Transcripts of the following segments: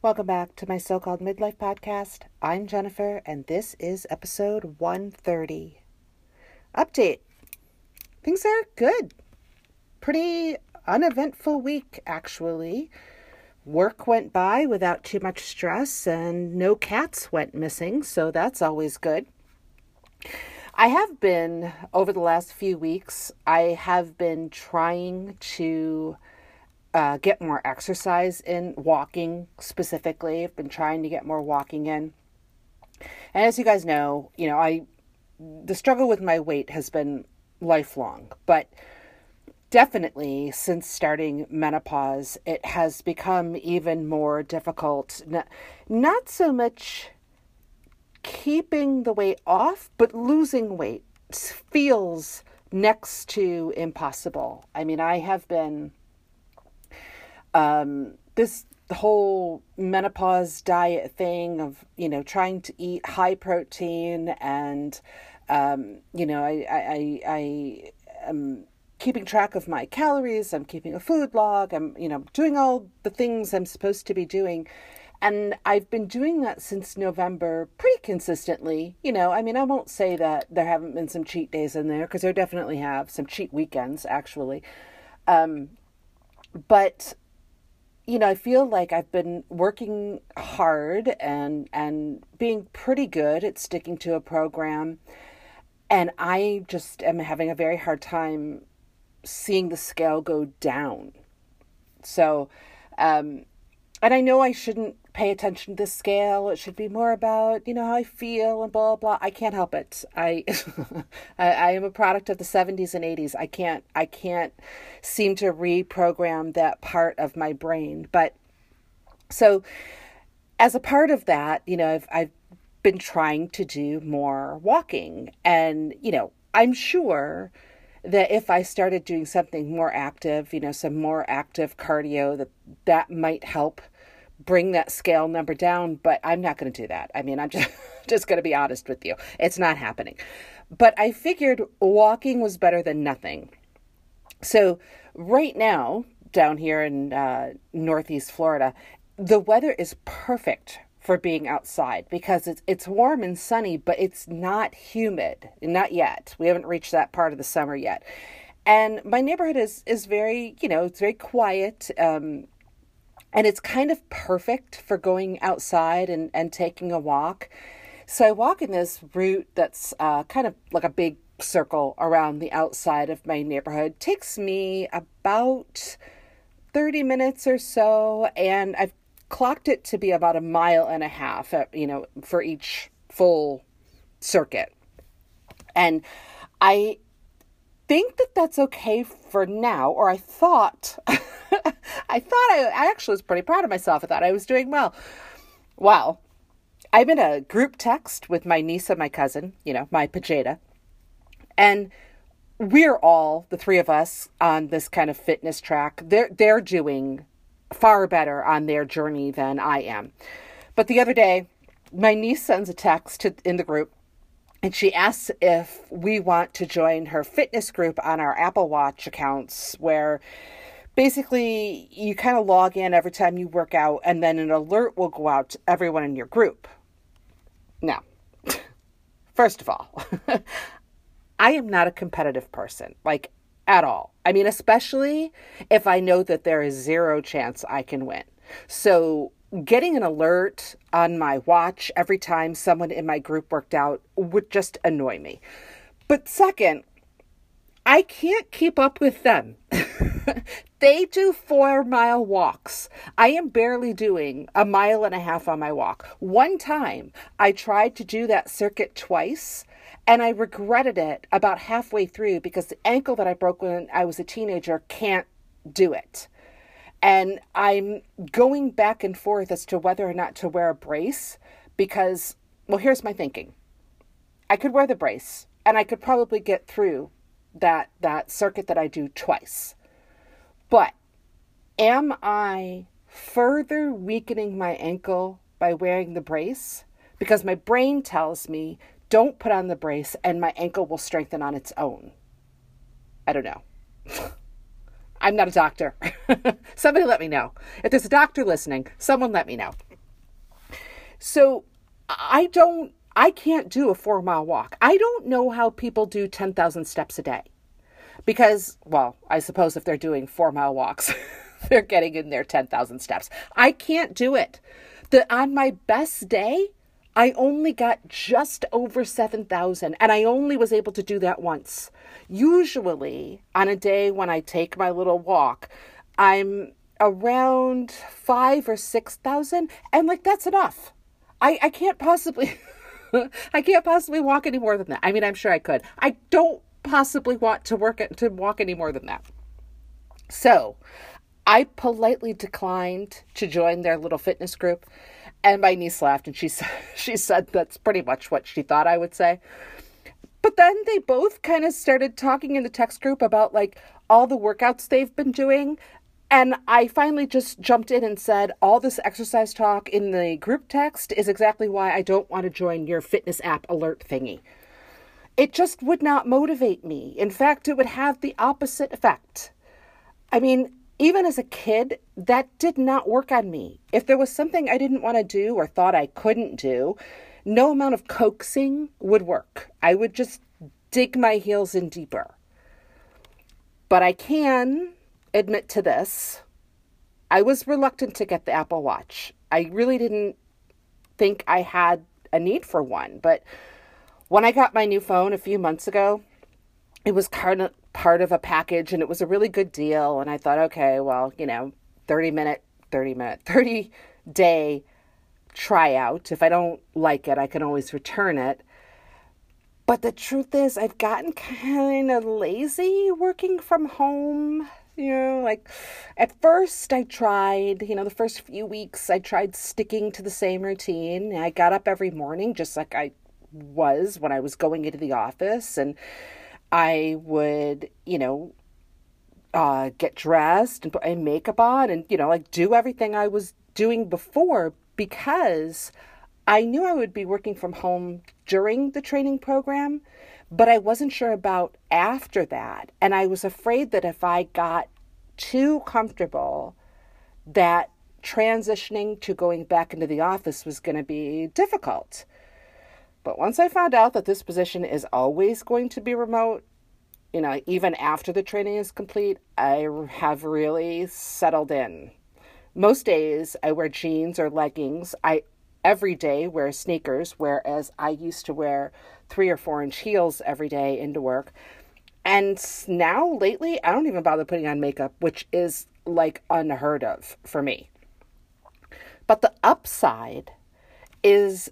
Welcome back to my so called midlife podcast. I'm Jennifer, and this is episode 130. Update Things are good. Pretty uneventful week, actually. Work went by without too much stress, and no cats went missing, so that's always good. I have been, over the last few weeks, I have been trying to uh, get more exercise in, walking specifically. I've been trying to get more walking in. And as you guys know, you know, I the struggle with my weight has been lifelong, but definitely since starting menopause, it has become even more difficult. Not so much keeping the weight off, but losing weight feels next to impossible. I mean, I have been um, this whole menopause diet thing of you know trying to eat high protein and um, you know I I I, I am keeping track of my calories. I'm keeping a food log. I'm you know doing all the things I'm supposed to be doing. And I've been doing that since November pretty consistently. You know, I mean, I won't say that there haven't been some cheat days in there because there definitely have some cheat weekends, actually. Um, but you know, I feel like I've been working hard and and being pretty good at sticking to a program and I just am having a very hard time seeing the scale go down. So, um, and I know I shouldn't pay attention to the scale. It should be more about, you know, how I feel and blah, blah. I can't help it. I, I, I am a product of the 70s and 80s. I can't, I can't seem to reprogram that part of my brain. But so as a part of that, you know, I've, I've been trying to do more walking. And, you know, I'm sure that if I started doing something more active, you know, some more active cardio, that that might help bring that scale number down, but I'm not going to do that. I mean, I'm just just going to be honest with you. It's not happening. But I figured walking was better than nothing. So, right now, down here in uh, Northeast Florida, the weather is perfect for being outside because it's it's warm and sunny, but it's not humid. Not yet. We haven't reached that part of the summer yet. And my neighborhood is is very, you know, it's very quiet. Um, and it's kind of perfect for going outside and, and taking a walk. So I walk in this route that's uh, kind of like a big circle around the outside of my neighborhood. It takes me about 30 minutes or so, and I've clocked it to be about a mile and a half, uh, you know, for each full circuit. And I think that that's okay for now, or I thought, I thought I, I actually was pretty proud of myself. I thought I was doing well. Well, I'm in a group text with my niece and my cousin, you know, my Pajeda, and we're all the three of us on this kind of fitness track. They're they're doing far better on their journey than I am. But the other day, my niece sends a text to, in the group and she asks if we want to join her fitness group on our Apple Watch accounts where basically you kind of log in every time you work out and then an alert will go out to everyone in your group. Now, first of all, I am not a competitive person. Like at all. I mean, especially if I know that there is zero chance I can win. So, getting an alert on my watch every time someone in my group worked out would just annoy me. But second, I can't keep up with them. they do four mile walks. I am barely doing a mile and a half on my walk. One time I tried to do that circuit twice and I regretted it about halfway through because the ankle that I broke when I was a teenager can't do it. And I'm going back and forth as to whether or not to wear a brace because, well, here's my thinking I could wear the brace and I could probably get through that, that circuit that I do twice. But am I further weakening my ankle by wearing the brace? Because my brain tells me don't put on the brace and my ankle will strengthen on its own. I don't know. I'm not a doctor. Somebody let me know. If there's a doctor listening, someone let me know. So I don't, I can't do a four mile walk. I don't know how people do 10,000 steps a day. Because, well, I suppose if they're doing four mile walks, they're getting in their 10,000 steps. I can't do it. The, on my best day, I only got just over 7,000 and I only was able to do that once. Usually, on a day when I take my little walk, I'm around 5 or 6,000 and like that's enough. I I can't possibly I can't possibly walk any more than that. I mean, I'm sure I could. I don't possibly want to work to walk any more than that. So, I politely declined to join their little fitness group, and my niece laughed and she said she said that's pretty much what she thought I would say. But then they both kind of started talking in the text group about like all the workouts they've been doing and I finally just jumped in and said, all this exercise talk in the group text is exactly why I don't want to join your fitness app alert thingy. It just would not motivate me. In fact, it would have the opposite effect. I mean, even as a kid, that did not work on me. If there was something I didn't want to do or thought I couldn't do, no amount of coaxing would work. I would just dig my heels in deeper. But I can admit to this. I was reluctant to get the Apple Watch. I really didn't think I had a need for one. But when I got my new phone a few months ago, it was kind of part of a package and it was a really good deal. And I thought, okay, well, you know, 30 minute, 30 minute, 30 day tryout. If I don't like it, I can always return it. But the truth is, I've gotten kind of lazy working from home you know, like at first I tried, you know, the first few weeks I tried sticking to the same routine. I got up every morning just like I was when I was going into the office and I would, you know, uh, get dressed and put my makeup on and, you know, like do everything I was doing before because I knew I would be working from home during the training program but I wasn't sure about after that. And I was afraid that if I got too comfortable, that transitioning to going back into the office was going to be difficult. But once I found out that this position is always going to be remote, you know, even after the training is complete, I have really settled in. Most days I wear jeans or leggings. I every day wear sneakers, whereas I used to wear three or four inch heels every day into work. And now, lately, I don't even bother putting on makeup, which is like unheard of for me. But the upside is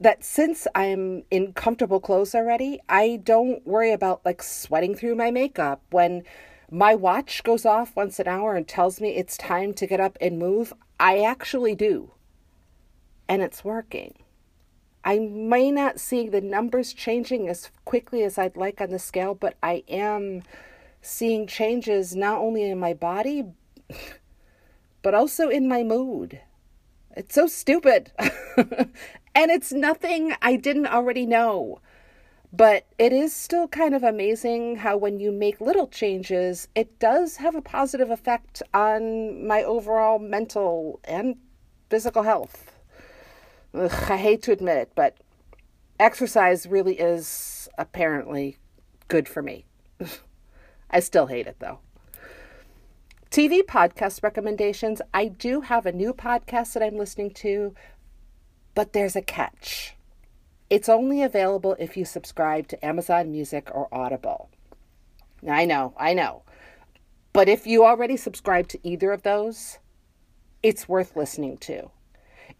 that since I'm in comfortable clothes already, I don't worry about like sweating through my makeup. When my watch goes off once an hour and tells me it's time to get up and move, I actually do. And it's working. I may not see the numbers changing as quickly as I'd like on the scale, but I am seeing changes not only in my body, but also in my mood. It's so stupid. and it's nothing I didn't already know. But it is still kind of amazing how, when you make little changes, it does have a positive effect on my overall mental and physical health. Ugh, I hate to admit it, but exercise really is apparently good for me. I still hate it though. TV podcast recommendations. I do have a new podcast that I'm listening to, but there's a catch. It's only available if you subscribe to Amazon Music or Audible. I know, I know. But if you already subscribe to either of those, it's worth listening to.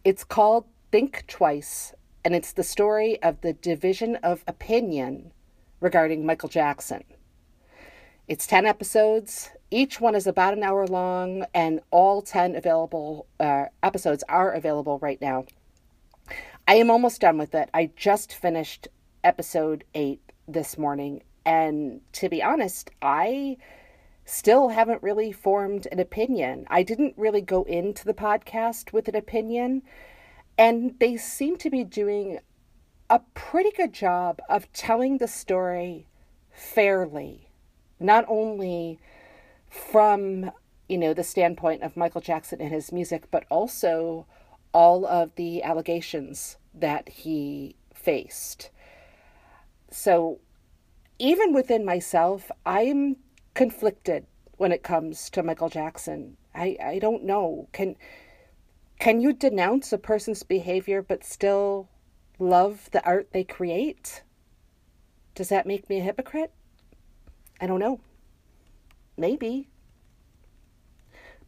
It's called Think Twice, and it's the story of the division of opinion regarding Michael Jackson. It's 10 episodes. Each one is about an hour long, and all 10 available uh, episodes are available right now. I am almost done with it. I just finished episode 8 this morning, and to be honest, I still haven't really formed an opinion. I didn't really go into the podcast with an opinion. And they seem to be doing a pretty good job of telling the story fairly, not only from, you know, the standpoint of Michael Jackson and his music, but also all of the allegations that he faced. So even within myself, I'm conflicted when it comes to Michael Jackson. I, I don't know. Can can you denounce a person's behavior but still love the art they create? Does that make me a hypocrite? I don't know. Maybe.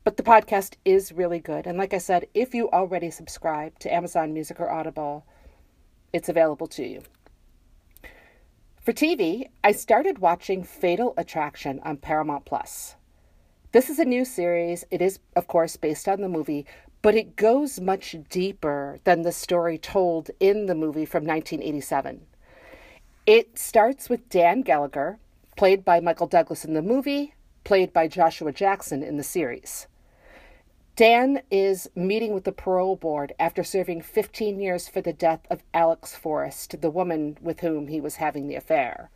But the podcast is really good. And like I said, if you already subscribe to Amazon Music or Audible, it's available to you. For TV, I started watching Fatal Attraction on Paramount Plus. This is a new series. It is, of course, based on the movie, but it goes much deeper than the story told in the movie from 1987. It starts with Dan Gallagher, played by Michael Douglas in the movie, played by Joshua Jackson in the series. Dan is meeting with the parole board after serving 15 years for the death of Alex Forrest, the woman with whom he was having the affair.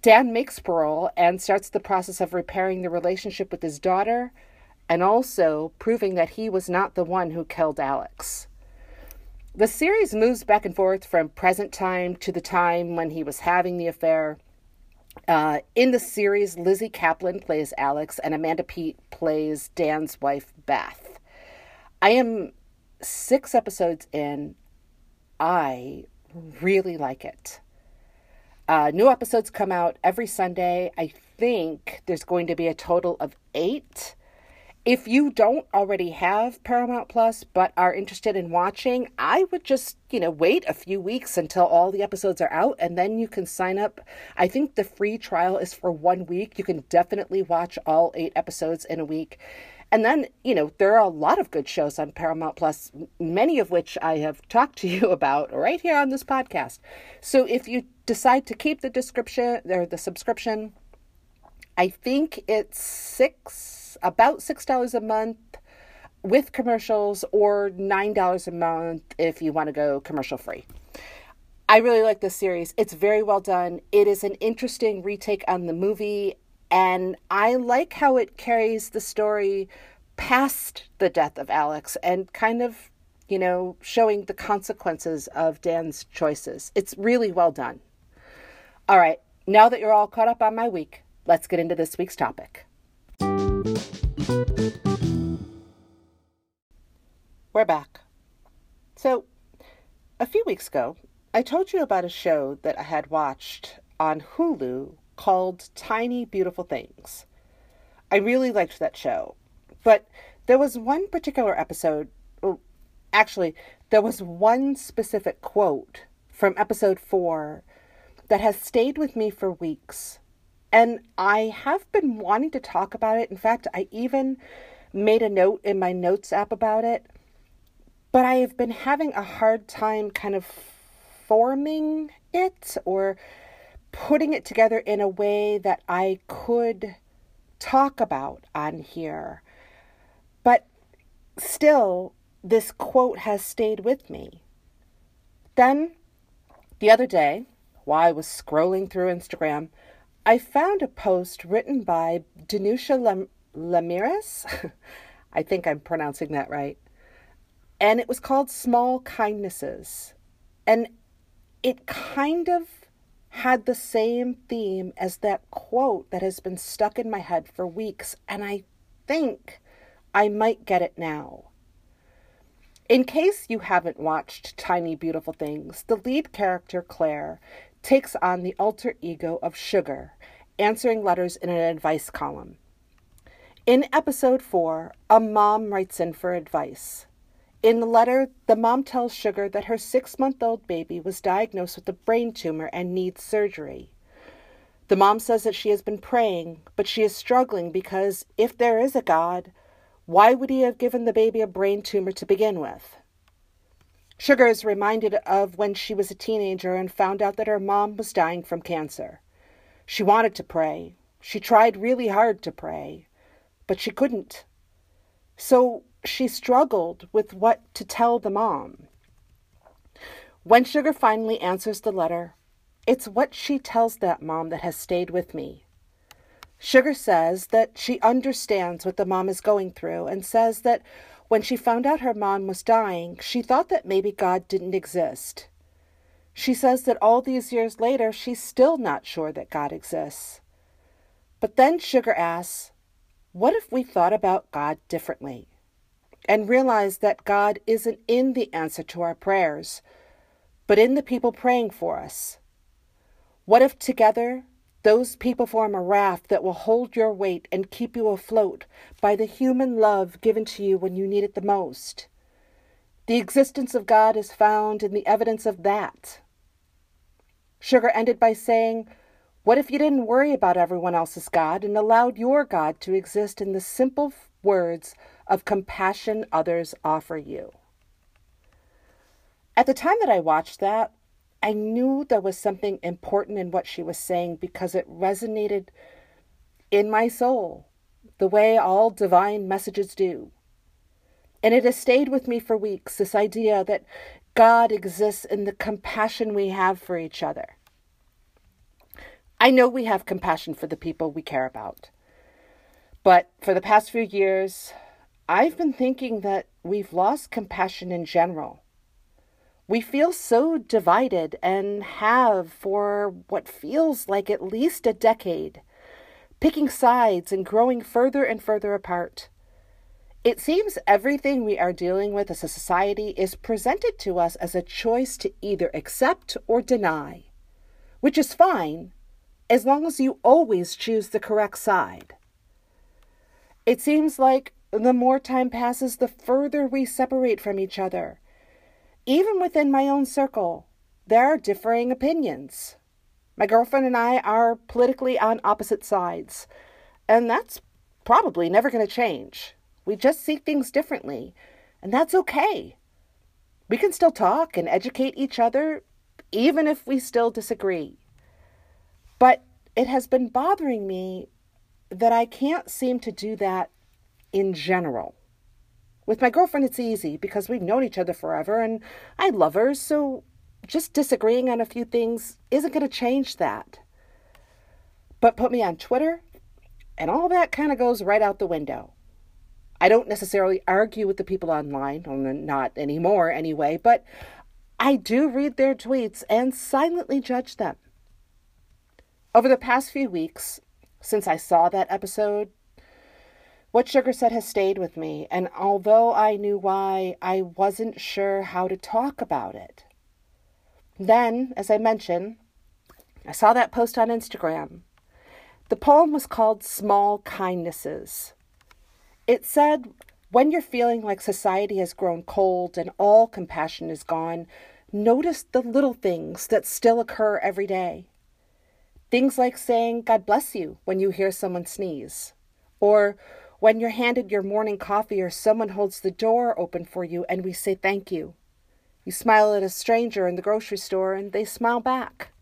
Dan makes parole and starts the process of repairing the relationship with his daughter and also proving that he was not the one who killed Alex. The series moves back and forth from present time to the time when he was having the affair uh, in the series, Lizzy Caplan plays Alex, and Amanda Peet plays Dan's wife, Beth. I am six episodes in. I really like it. Uh, new episodes come out every Sunday. I think there's going to be a total of eight. If you don't already have Paramount Plus but are interested in watching, I would just, you know, wait a few weeks until all the episodes are out and then you can sign up. I think the free trial is for one week. You can definitely watch all eight episodes in a week. And then, you know, there are a lot of good shows on Paramount Plus, many of which I have talked to you about right here on this podcast. So if you decide to keep the description or the subscription, I think it's six about $6 a month with commercials or $9 a month if you want to go commercial free. I really like this series. It's very well done. It is an interesting retake on the movie, and I like how it carries the story past the death of Alex and kind of, you know, showing the consequences of Dan's choices. It's really well done. All right, now that you're all caught up on my week, let's get into this week's topic. We're back. So, a few weeks ago, I told you about a show that I had watched on Hulu called Tiny Beautiful Things. I really liked that show, but there was one particular episode, well, actually, there was one specific quote from episode four that has stayed with me for weeks and I have been wanting to talk about it. In fact, I even made a note in my notes app about it. But I have been having a hard time kind of forming it or putting it together in a way that I could talk about on here. But still, this quote has stayed with me. Then, the other day, while I was scrolling through Instagram, I found a post written by Danusha Lam- Laméris. I think I'm pronouncing that right. And it was called Small Kindnesses. And it kind of had the same theme as that quote that has been stuck in my head for weeks. And I think I might get it now. In case you haven't watched Tiny Beautiful Things, the lead character, Claire, takes on the alter ego of Sugar, answering letters in an advice column. In episode 4, a mom writes in for advice. In the letter, the mom tells Sugar that her six month old baby was diagnosed with a brain tumor and needs surgery. The mom says that she has been praying, but she is struggling because if there is a God, why would he have given the baby a brain tumor to begin with? Sugar is reminded of when she was a teenager and found out that her mom was dying from cancer. She wanted to pray. She tried really hard to pray, but she couldn't. So she struggled with what to tell the mom. When Sugar finally answers the letter, it's what she tells that mom that has stayed with me. Sugar says that she understands what the mom is going through and says that when she found out her mom was dying, she thought that maybe God didn't exist. She says that all these years later, she's still not sure that God exists. But then Sugar asks, What if we thought about God differently and realized that God isn't in the answer to our prayers, but in the people praying for us? What if together those people form a raft that will hold your weight and keep you afloat by the human love given to you when you need it the most. The existence of God is found in the evidence of that. Sugar ended by saying, What if you didn't worry about everyone else's God and allowed your God to exist in the simple words of compassion others offer you? At the time that I watched that, I knew there was something important in what she was saying because it resonated in my soul, the way all divine messages do. And it has stayed with me for weeks this idea that God exists in the compassion we have for each other. I know we have compassion for the people we care about. But for the past few years, I've been thinking that we've lost compassion in general. We feel so divided and have for what feels like at least a decade, picking sides and growing further and further apart. It seems everything we are dealing with as a society is presented to us as a choice to either accept or deny, which is fine as long as you always choose the correct side. It seems like the more time passes, the further we separate from each other even within my own circle, there are differing opinions. My girlfriend and I are politically on opposite sides, and that's probably never going to change. We just see things differently, and that's okay. We can still talk and educate each other, even if we still disagree. But it has been bothering me that I can't seem to do that in general. With my girlfriend, it's easy because we've known each other forever and I love her, so just disagreeing on a few things isn't going to change that. But put me on Twitter, and all that kind of goes right out the window. I don't necessarily argue with the people online, not anymore anyway, but I do read their tweets and silently judge them. Over the past few weeks, since I saw that episode, what Sugar said has stayed with me, and although I knew why, I wasn't sure how to talk about it. Then, as I mentioned, I saw that post on Instagram. The poem was called Small Kindnesses. It said, When you're feeling like society has grown cold and all compassion is gone, notice the little things that still occur every day. Things like saying, God bless you, when you hear someone sneeze, or when you're handed your morning coffee or someone holds the door open for you and we say thank you. You smile at a stranger in the grocery store and they smile back.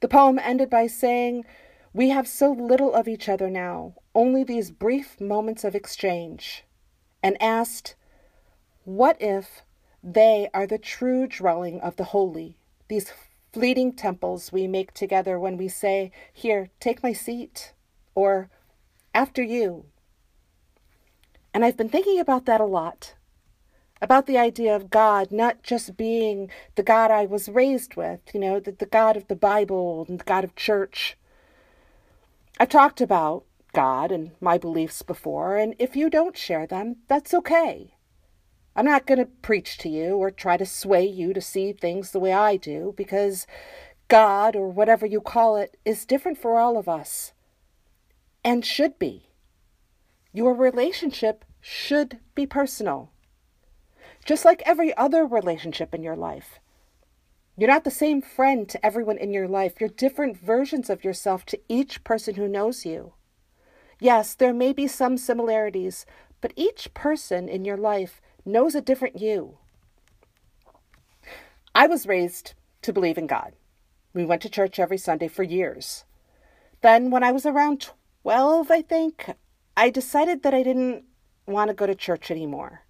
The poem ended by saying, We have so little of each other now, only these brief moments of exchange, and asked, What if they are the true dwelling of the holy, these fleeting temples we make together when we say, Here, take my seat, or after you. And I've been thinking about that a lot. About the idea of God not just being the God I was raised with, you know, the, the God of the Bible and the God of church. I've talked about God and my beliefs before, and if you don't share them, that's okay. I'm not going to preach to you or try to sway you to see things the way I do, because God, or whatever you call it, is different for all of us and should be. Your relationship should be personal, just like every other relationship in your life. You're not the same friend to everyone in your life. You're different versions of yourself to each person who knows you. Yes, there may be some similarities, but each person in your life knows a different you. I was raised to believe in God. We went to church every Sunday for years. Then, when I was around 12, I think, I decided that I didn't want to go to church anymore.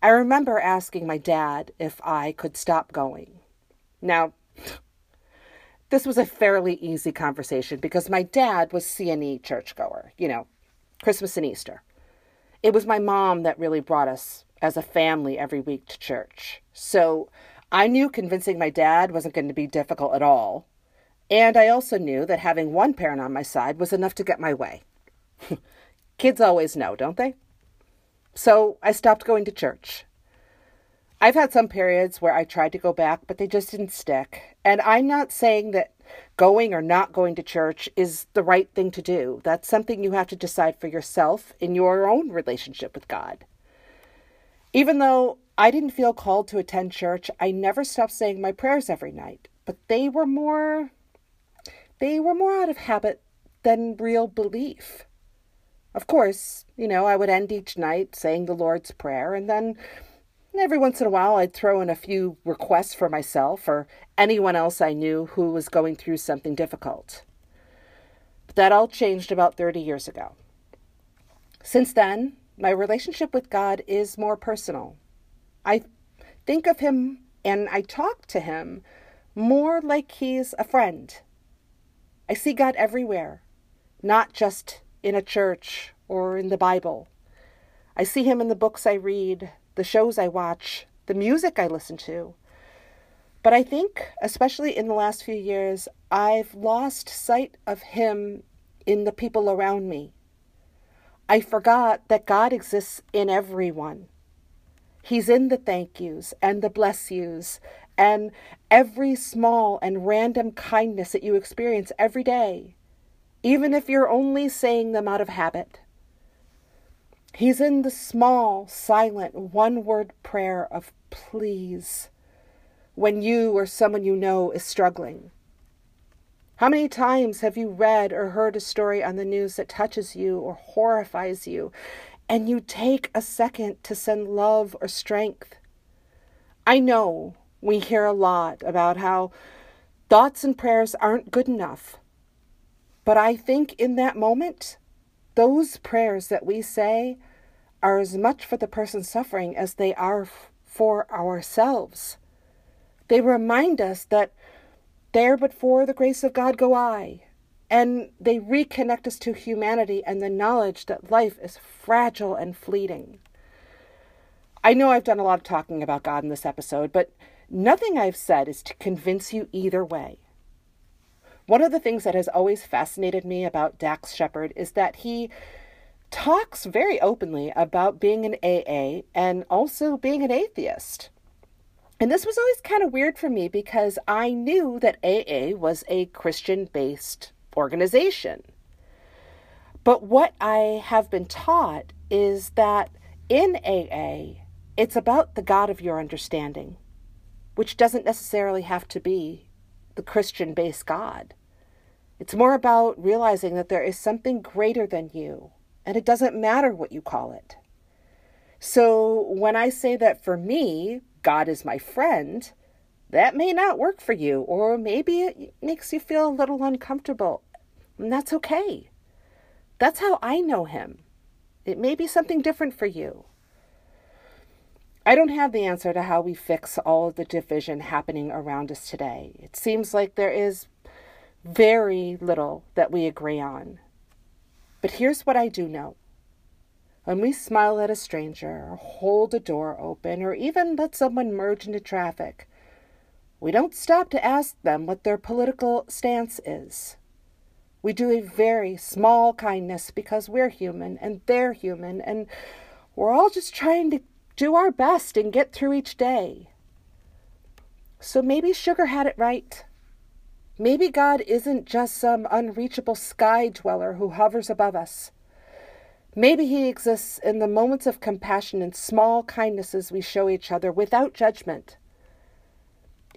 I remember asking my dad if I could stop going. Now, this was a fairly easy conversation because my dad was CNE churchgoer, you know, Christmas and Easter. It was my mom that really brought us as a family every week to church. So I knew convincing my dad wasn't going to be difficult at all. And I also knew that having one parent on my side was enough to get my way. Kids always know, don't they? So I stopped going to church. I've had some periods where I tried to go back, but they just didn't stick. And I'm not saying that going or not going to church is the right thing to do. That's something you have to decide for yourself in your own relationship with God. Even though I didn't feel called to attend church, I never stopped saying my prayers every night, but they were more they were more out of habit than real belief. Of course, you know, I would end each night saying the Lord's Prayer, and then every once in a while I'd throw in a few requests for myself or anyone else I knew who was going through something difficult. But that all changed about 30 years ago. Since then, my relationship with God is more personal. I think of Him and I talk to Him more like He's a friend. I see God everywhere, not just in a church or in the Bible. I see him in the books I read, the shows I watch, the music I listen to. But I think, especially in the last few years, I've lost sight of him in the people around me. I forgot that God exists in everyone. He's in the thank yous and the bless yous and every small and random kindness that you experience every day even if you're only saying them out of habit. He's in the small, silent, one word prayer of please when you or someone you know is struggling. How many times have you read or heard a story on the news that touches you or horrifies you, and you take a second to send love or strength? I know we hear a lot about how thoughts and prayers aren't good enough. But I think in that moment, those prayers that we say are as much for the person suffering as they are for ourselves. They remind us that there but for the grace of God go I. And they reconnect us to humanity and the knowledge that life is fragile and fleeting. I know I've done a lot of talking about God in this episode, but nothing I've said is to convince you either way. One of the things that has always fascinated me about Dax Shepard is that he talks very openly about being an AA and also being an atheist. And this was always kind of weird for me because I knew that AA was a Christian based organization. But what I have been taught is that in AA, it's about the God of your understanding, which doesn't necessarily have to be the Christian based God. It's more about realizing that there is something greater than you, and it doesn't matter what you call it. So when I say that for me, God is my friend, that may not work for you, or maybe it makes you feel a little uncomfortable. And that's okay. That's how I know Him. It may be something different for you. I don't have the answer to how we fix all of the division happening around us today. It seems like there is very little that we agree on. But here's what I do know. When we smile at a stranger, or hold a door open, or even let someone merge into traffic, we don't stop to ask them what their political stance is. We do a very small kindness because we're human and they're human, and we're all just trying to do our best and get through each day. So maybe Sugar had it right. Maybe God isn't just some unreachable sky dweller who hovers above us. Maybe He exists in the moments of compassion and small kindnesses we show each other without judgment.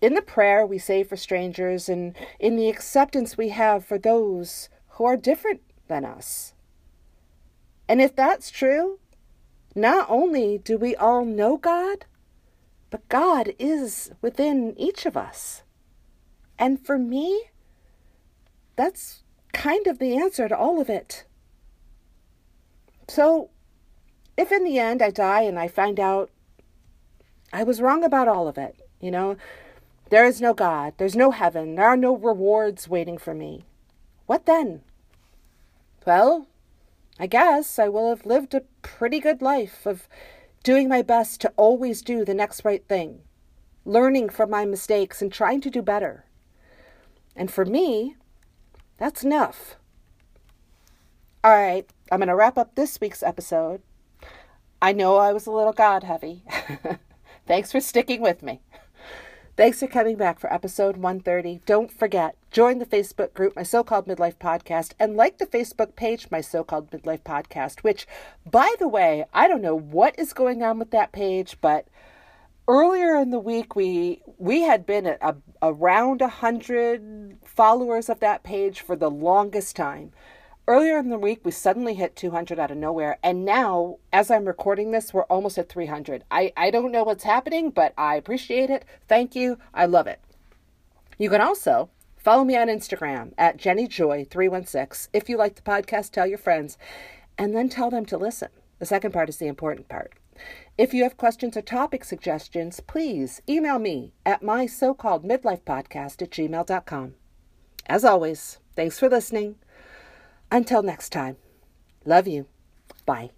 In the prayer we say for strangers and in the acceptance we have for those who are different than us. And if that's true, not only do we all know God, but God is within each of us. And for me, that's kind of the answer to all of it. So, if in the end I die and I find out I was wrong about all of it, you know, There is no God. There's no heaven. There are no rewards waiting for me. What then? Well, I guess I will have lived a pretty good life of doing my best to always do the next right thing, learning from my mistakes and trying to do better. And for me, that's enough. All right, I'm going to wrap up this week's episode. I know I was a little God heavy. Thanks for sticking with me. Thanks for coming back for episode 130. Don't forget, join the Facebook group, My So Called Midlife Podcast, and like the Facebook page, My So Called Midlife Podcast, which, by the way, I don't know what is going on with that page, but earlier in the week we we had been at a, around 100 followers of that page for the longest time. Earlier in the week we suddenly hit 200 out of nowhere and now as i'm recording this we're almost at 300 i, I don't know what's happening but i appreciate it. Thank you. I love it. You can also follow me on instagram at jennyjoy316 if you like the podcast tell your friends and then tell them to listen the second part is the important part if you have questions or topic suggestions please email me at my so-called midlife podcast at gmail.com as always thanks for listening until next time, love you. Bye.